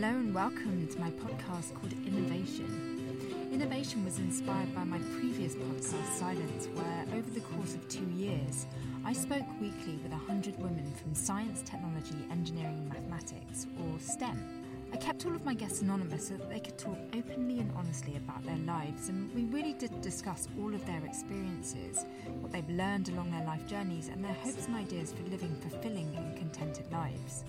Hello and welcome to my podcast called Innovation. Innovation was inspired by my previous podcast, Silence, where over the course of two years, I spoke weekly with 100 women from science, technology, engineering, and mathematics, or STEM. I kept all of my guests anonymous so that they could talk openly and honestly about their lives, and we really did discuss all of their experiences, what they've learned along their life journeys, and their hopes and ideas for living fulfilling and contented lives.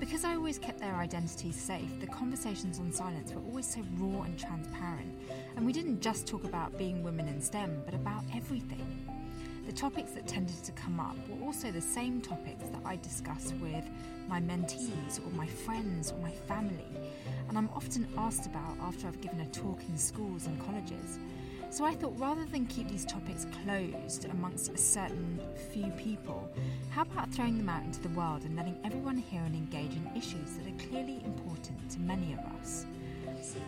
Because I always kept their identities safe, the conversations on silence were always so raw and transparent, and we didn't just talk about being women in STEM, but about everything. The topics that tended to come up were also the same topics that I discuss with my mentees or my friends or my family, and I'm often asked about after I've given a talk in schools and colleges. So I thought rather than keep these topics closed amongst a certain few people, how about throwing them out into the world and letting everyone hear and engage in issues that are clearly important to many of us?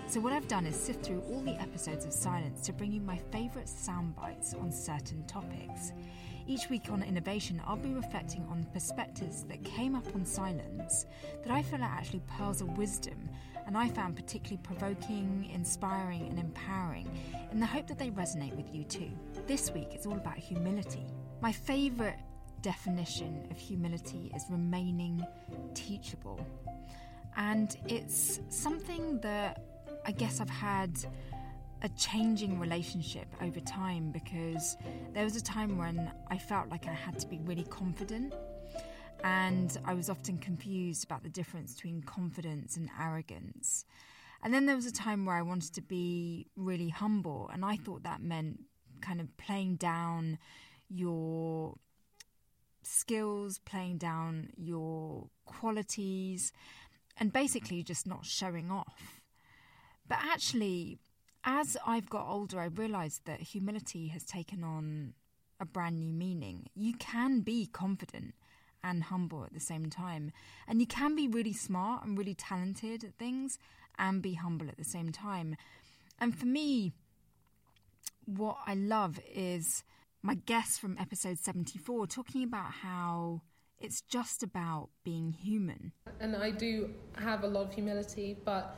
So, what I've done is sift through all the episodes of Silence to bring you my favourite sound bites on certain topics. Each week on Innovation, I'll be reflecting on the perspectives that came up on Silence that I feel are actually pearls of wisdom and I found particularly provoking, inspiring, and empowering in the hope that they resonate with you too. This week, it's all about humility. My favourite definition of humility is remaining teachable. And it's something that I guess I've had a changing relationship over time because there was a time when I felt like I had to be really confident. And I was often confused about the difference between confidence and arrogance. And then there was a time where I wanted to be really humble, and I thought that meant kind of playing down your skills, playing down your qualities, and basically just not showing off. But actually, as I've got older, I realised that humility has taken on a brand new meaning. You can be confident and humble at the same time, and you can be really smart and really talented at things and be humble at the same time. And for me, what I love is my guest from episode 74 talking about how it's just about being human. And I do have a lot of humility, but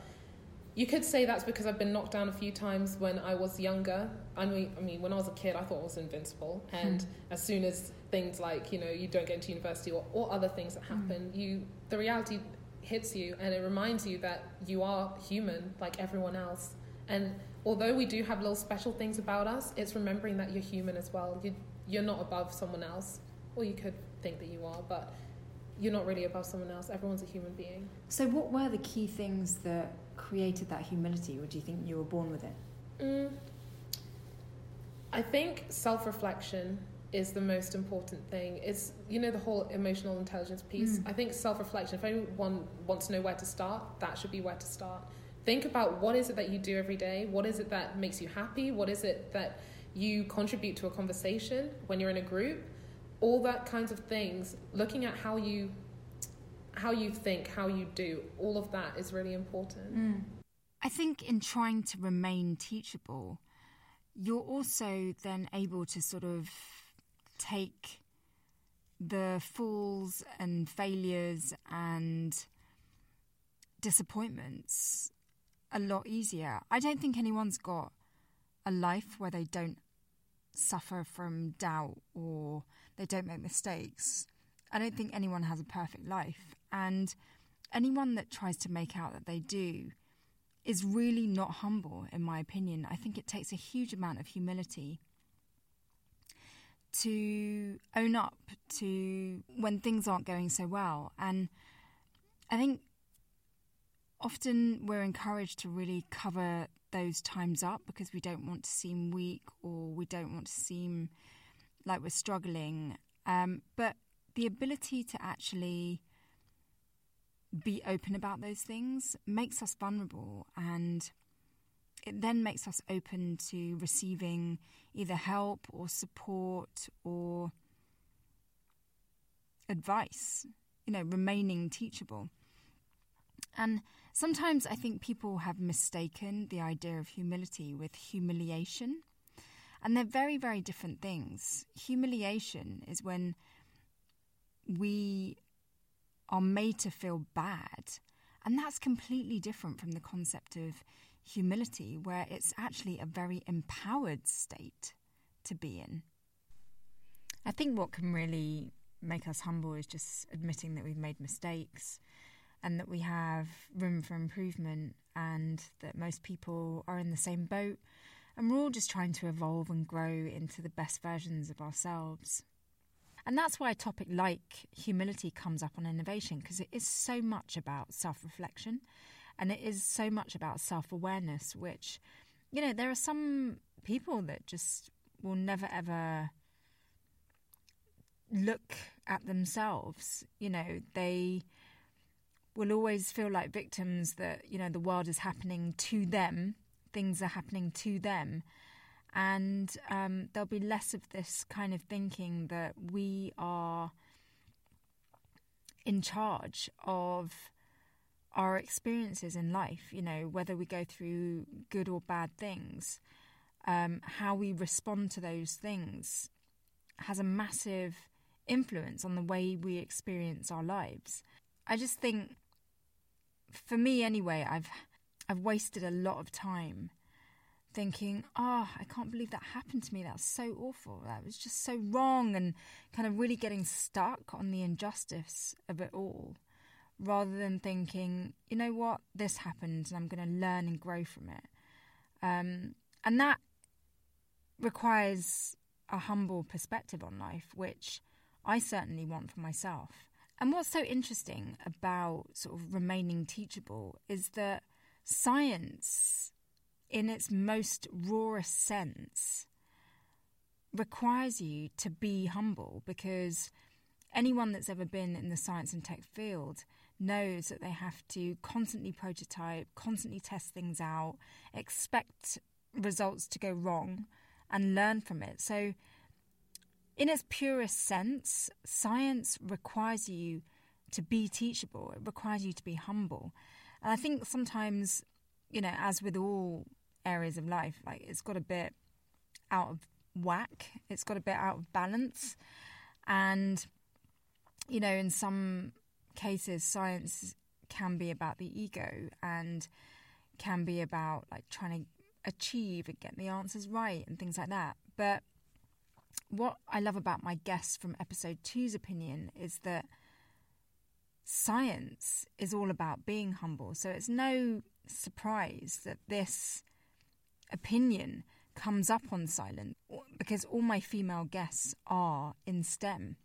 you could say that's because I've been knocked down a few times when I was younger. I mean, I mean, when I was a kid, I thought I was invincible, hmm. and as soon as things like you know you don't get into university or, or other things that happen, mm. you the reality hits you, and it reminds you that you are human like everyone else. And although we do have little special things about us, it's remembering that you're human as well. You you're not above someone else, or you could think that you are, but you're not really above someone else. Everyone's a human being. So, what were the key things that created that humility, or do you think you were born with it? Mm, I think self reflection is the most important thing. It's, you know, the whole emotional intelligence piece. Mm. I think self reflection, if anyone wants to know where to start, that should be where to start. Think about what is it that you do every day? What is it that makes you happy? What is it that you contribute to a conversation when you're in a group? All that kinds of things looking at how you how you think how you do all of that is really important mm. i think in trying to remain teachable you're also then able to sort of take the falls and failures and disappointments a lot easier i don't think anyone's got a life where they don't suffer from doubt or they don't make mistakes. I don't think anyone has a perfect life. And anyone that tries to make out that they do is really not humble, in my opinion. I think it takes a huge amount of humility to own up to when things aren't going so well. And I think often we're encouraged to really cover those times up because we don't want to seem weak or we don't want to seem like we're struggling. Um, but the ability to actually be open about those things makes us vulnerable and it then makes us open to receiving either help or support or advice, you know, remaining teachable. And sometimes I think people have mistaken the idea of humility with humiliation. And they're very, very different things. Humiliation is when we are made to feel bad And that's completely different from the concept of humility, where it's actually a very empowered state to be in. I think what can really make us humble is just admitting that we've made mistakes and that we have room for improvement and that most people are in the same boat and we're all just trying to evolve and grow into the best versions of ourselves. And that's why a topic like humility comes up on innovation because it is so much about self reflection and it is so much about self awareness, which, you know, there are some people that just will never ever look at themselves. You know, they will always feel like victims that, you know, the world is happening to them, things are happening to them. And um, there'll be less of this kind of thinking that we are in charge of our experiences in life, you know, whether we go through good or bad things, um, how we respond to those things has a massive influence on the way we experience our lives. I just think, for me anyway, I've I've wasted a lot of time thinking, oh, I can't believe that happened to me. That's so awful. That was just so wrong, and kind of really getting stuck on the injustice of it all, rather than thinking, you know what, this happened, and I'm going to learn and grow from it. Um, and that requires a humble perspective on life, which I certainly want for myself. And what's so interesting about sort of remaining teachable is that science, in its most rawest sense, requires you to be humble because anyone that's ever been in the science and tech field knows that they have to constantly prototype, constantly test things out, expect results to go wrong, and learn from it. So in its purest sense, science requires you to be teachable, it requires you to be humble. And I think sometimes, you know, as with all areas of life, like it's got a bit out of whack, it's got a bit out of balance. And, you know, in some cases, science can be about the ego and can be about like trying to achieve and get the answers right and things like that. But what I love about my guest from episode two's opinion is that science is all about being humble. So it's no surprise that this opinion comes up on Silence because all my female guests are in STEM.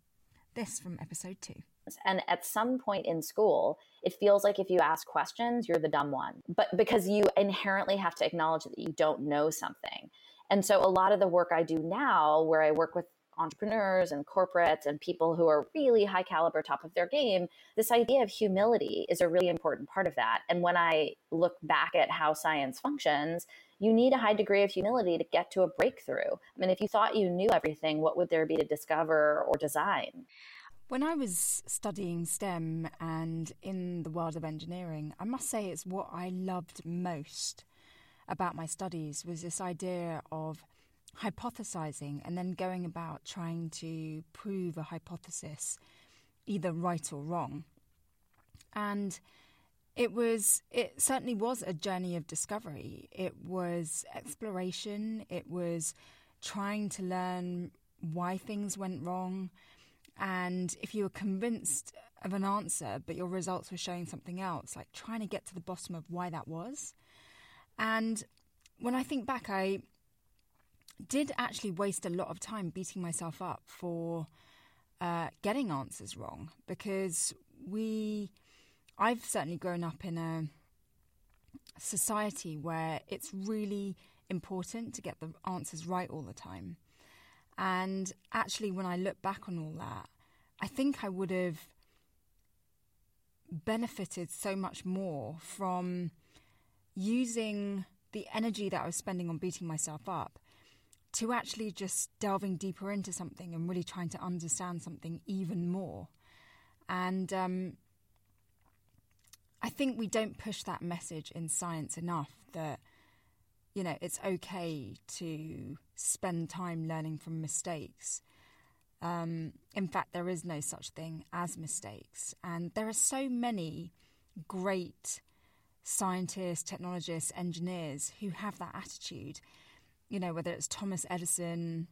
This from episode two. And at some point in school, it feels like if you ask questions, you're the dumb one. But because you inherently have to acknowledge that you don't know something. And so a lot of the work I do now, where I work with entrepreneurs and corporates and people who are really high caliber, top of their game, this idea of humility is a really important part of that. And when I look back at how science functions, you need a high degree of humility to get to a breakthrough. I mean, if you thought you knew everything, what would there be to discover or design? When I was studying STEM and in the world of engineering, I must say it's what I loved most about my studies was this idea of hypothesizing and then going about trying to prove a hypothesis either right or wrong. And it was it certainly was a journey of discovery. It was exploration, it was trying to learn why things went wrong. And if you were convinced of an answer, but your results were showing something else, like trying to get to the bottom of why that was. And when I think back, I did actually waste a lot of time beating myself up for uh, getting answers wrong because we, I've certainly grown up in a society where it's really important to get the answers right all the time. And actually, when I look back on all that, I think I would have benefited so much more from using the energy that I was spending on beating myself up to actually just delving deeper into something and really trying to understand something even more. And um, I think we don't push that message in science enough that, you know, it's okay to spend time learning from mistakes. Um, in fact, there is no such thing as mistakes. And there are so many great scientists, technologists, engineers who have that attitude. You know, whether it's Thomas Edison,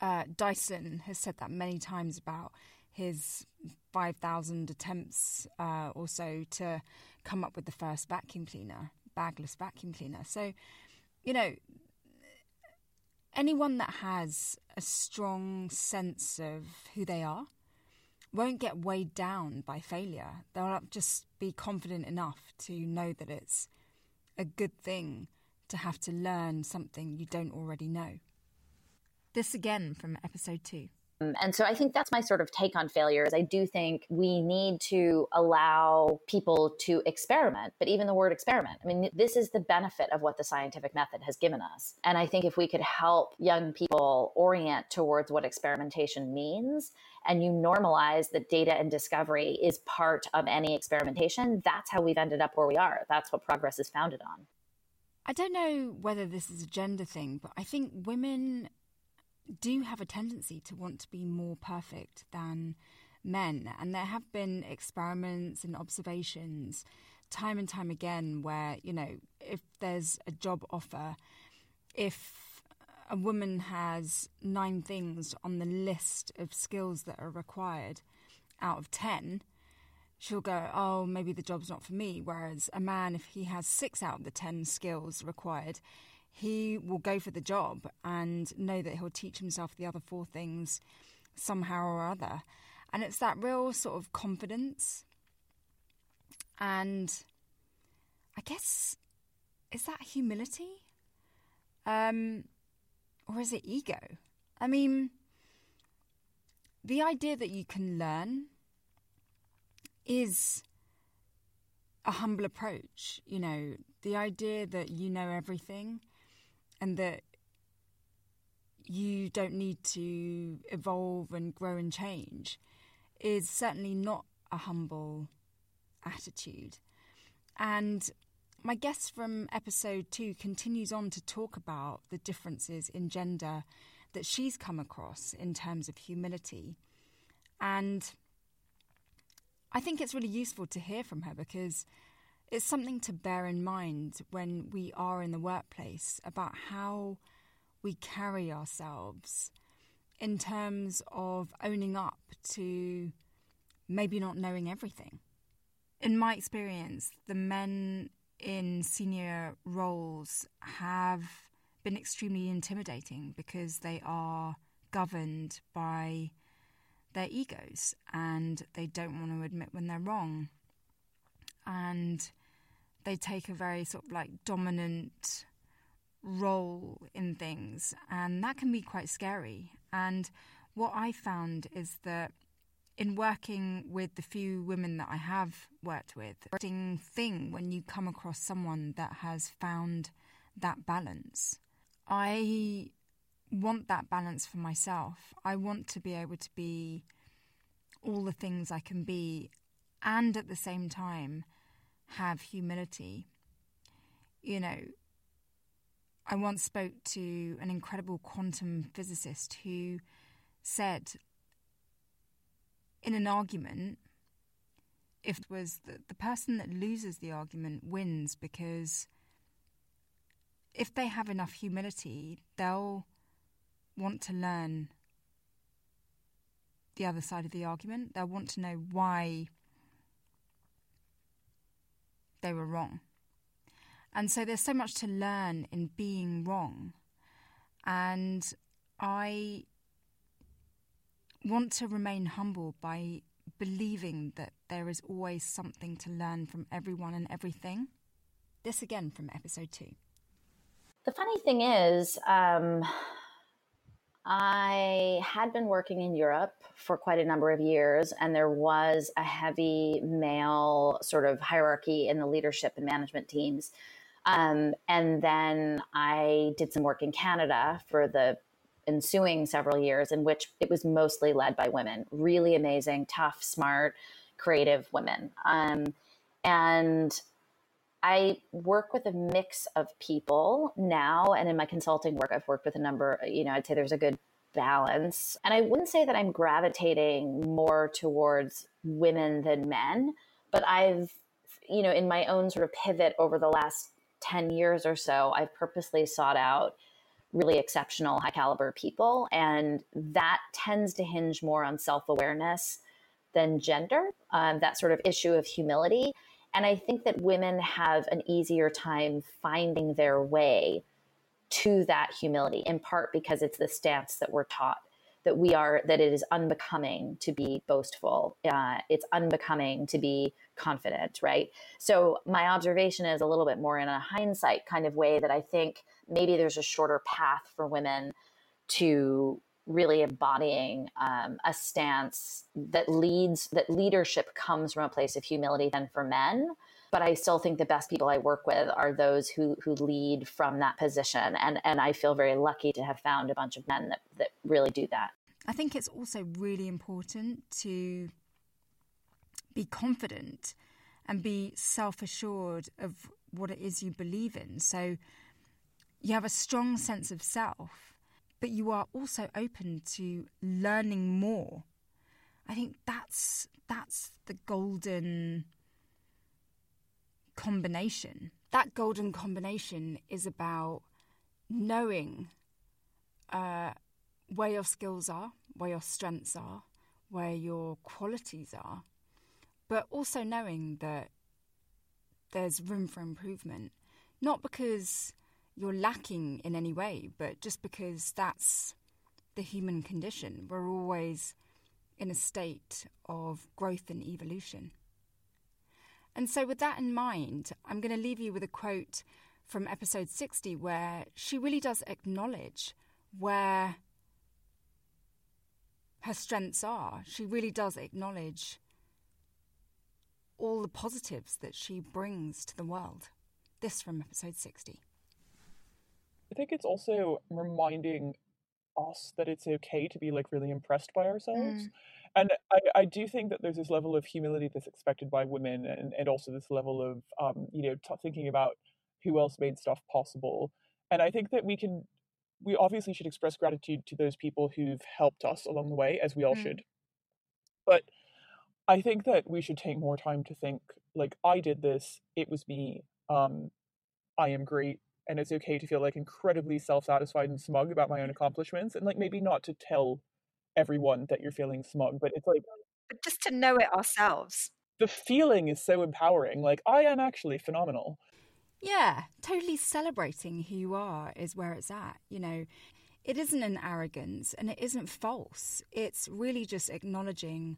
uh, Dyson has said that many times about his 5,000 attempts uh, or so to come up with the first vacuum cleaner, bagless vacuum cleaner. So, you know, anyone that has a strong sense of who they are won't get weighed down by failure. They'll just be confident enough to know that it's a good thing to have to learn something you don't already know. This again from episode two. Um, and so I think that's my sort of take on failure is I do think we need to allow people to experiment, but even the word experiment, I mean, this is the benefit of what the scientific method has given us. And I think if we could help young people orient towards what experimentation means and you normalize that data and discovery is part of any experimentation, that's how we've ended up where we are. That's what progress is founded on. I don't know whether this is a gender thing, but I think women do have a tendency to want to be more perfect than men. And there have been experiments and observations time and time again where, you know, if there's a job offer, if a woman has nine things on the list of skills that are required out of 10, she'll go, oh, maybe the job's not for me. Whereas a man, if he has six out of the 10 skills required, he will go for the job and know that he'll teach himself the other four things somehow or other. And it's that real sort of confidence. And I guess, is that humility? Um, or is it ego? I mean, the idea that you can learn is a humble approach. You know, the idea that you know everything and that you don't need to evolve and grow and change is certainly not a humble attitude. And my guest from episode two continues on to talk about the differences in gender that she's come across in terms of humility. And I think it's really useful to hear from her because it's something to bear in mind when we are in the workplace about how we carry ourselves in terms of owning up to maybe not knowing everything. In my experience, the men in senior roles have been extremely intimidating because they are governed by their egos and they don't want to admit when they're wrong. And they take a very sort of like dominant role in things, and that can be quite scary. And what I found is that in working with the few women that I have worked with, the thing when you come across someone that has found that balance. I want that balance for myself. I want to be able to be all the things I can be, and at the same time, have humility. You know, I once spoke to an incredible quantum physicist who said in an argument, if it was the, the person that loses the argument wins because if they have enough humility, they'll want to learn the other side of the argument. They'll want to know why they were wrong. And so there's so much to learn in being wrong. And I want to remain humble by believing that there is always something to learn from everyone and everything. This again from episode two. The funny thing is, um, I had been working in Europe for quite a number of years, and there was a heavy male sort of hierarchy in the leadership and management teams. Um, and then I did some work in Canada for the ensuing several years, in which it was mostly led by women really amazing, tough, smart, creative women. Um, and I work with a mix of people now, and in my consulting work, I've worked with a number, you know, I'd say there's a good balance. And I wouldn't say that I'm gravitating more towards women than men, but I've, you know, in my own sort of pivot over the last 10 years or so, I've purposely sought out really exceptional, high caliber people. And that tends to hinge more on self awareness than gender, um, that sort of issue of humility. And I think that women have an easier time finding their way to that humility, in part because it's the stance that we're taught that we are that it is unbecoming to be boastful uh, it's unbecoming to be confident right? So my observation is a little bit more in a hindsight kind of way that i think maybe there's a shorter path for women to really embodying um, a stance that leads that leadership comes from a place of humility than for men but I still think the best people I work with are those who who lead from that position and and I feel very lucky to have found a bunch of men that that really do that. I think it's also really important to be confident and be self-assured of what it is you believe in. So you have a strong sense of self, but you are also open to learning more. I think that's that's the golden combination. That golden combination is about knowing uh, where your skills are, where your strengths are, where your qualities are, but also knowing that there's room for improvement. Not because you're lacking in any way, but just because that's the human condition. We're always in a state of growth and evolution. And so, with that in mind, I'm going to leave you with a quote from episode 60 where she really does acknowledge where her strengths are. She really does acknowledge all the positives that she brings to the world. This from episode 60. I think it's also reminding us that it's okay to be like really impressed by ourselves. Mm and I, I do think that there's this level of humility that's expected by women and, and also this level of um, you know t- thinking about who else made stuff possible and i think that we can we obviously should express gratitude to those people who've helped us along the way as we all mm. should but i think that we should take more time to think like i did this it was me um, i am great and it's okay to feel like incredibly self-satisfied and smug about my own accomplishments and like maybe not to tell everyone that you're feeling smug, but it's like but just to know it ourselves. The feeling is so empowering. Like I am actually phenomenal. Yeah, totally celebrating who you are is where it's at. You know, it isn't an arrogance and it isn't false. It's really just acknowledging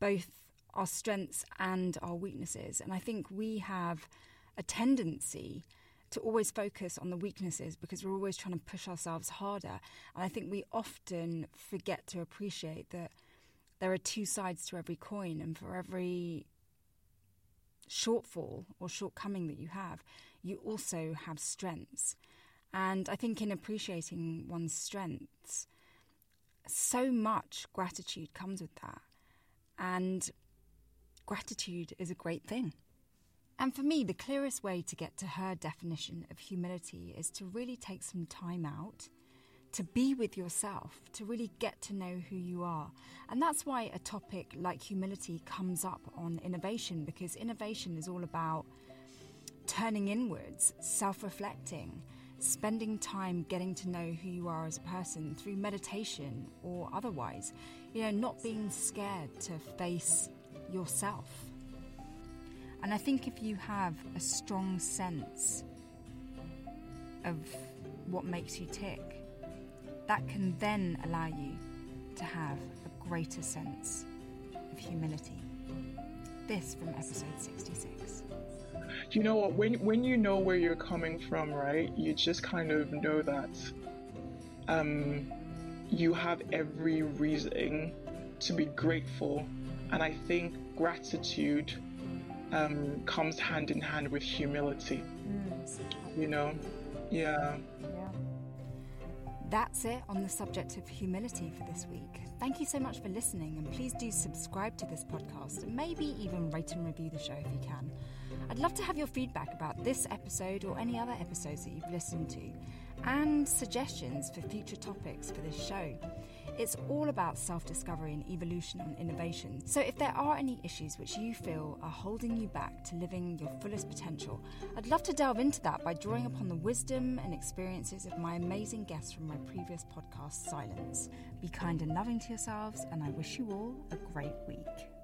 both our strengths and our weaknesses. And I think we have a tendency to always focus on the weaknesses because we're always trying to push ourselves harder. And I think we often forget to appreciate that there are two sides to every coin, and for every shortfall or shortcoming that you have, you also have strengths. And I think in appreciating one's strengths, so much gratitude comes with that. And gratitude is a great thing. And for me, the clearest way to get to her definition of humility is to really take some time out to be with yourself, to really get to know who you are. And that's why a topic like humility comes up on innovation, because innovation is all about turning inwards, self reflecting, spending time getting to know who you are as a person through meditation or otherwise. You know, not being scared to face yourself. And I think if you have a strong sense of what makes you tick, that can then allow you to have a greater sense of humility. This from episode 66. You know what? When, when you know where you're coming from, right, you just kind of know that um, you have every reason to be grateful. And I think gratitude um, comes hand in hand with humility. Mm. You know? Yeah. Yeah. That's it on the subject of humility for this week. Thank you so much for listening, and please do subscribe to this podcast and maybe even rate and review the show if you can. I'd love to have your feedback about this episode or any other episodes that you've listened to. And suggestions for future topics for this show. It's all about self discovery and evolution and innovation. So, if there are any issues which you feel are holding you back to living your fullest potential, I'd love to delve into that by drawing upon the wisdom and experiences of my amazing guests from my previous podcast, Silence. Be kind and loving to yourselves, and I wish you all a great week.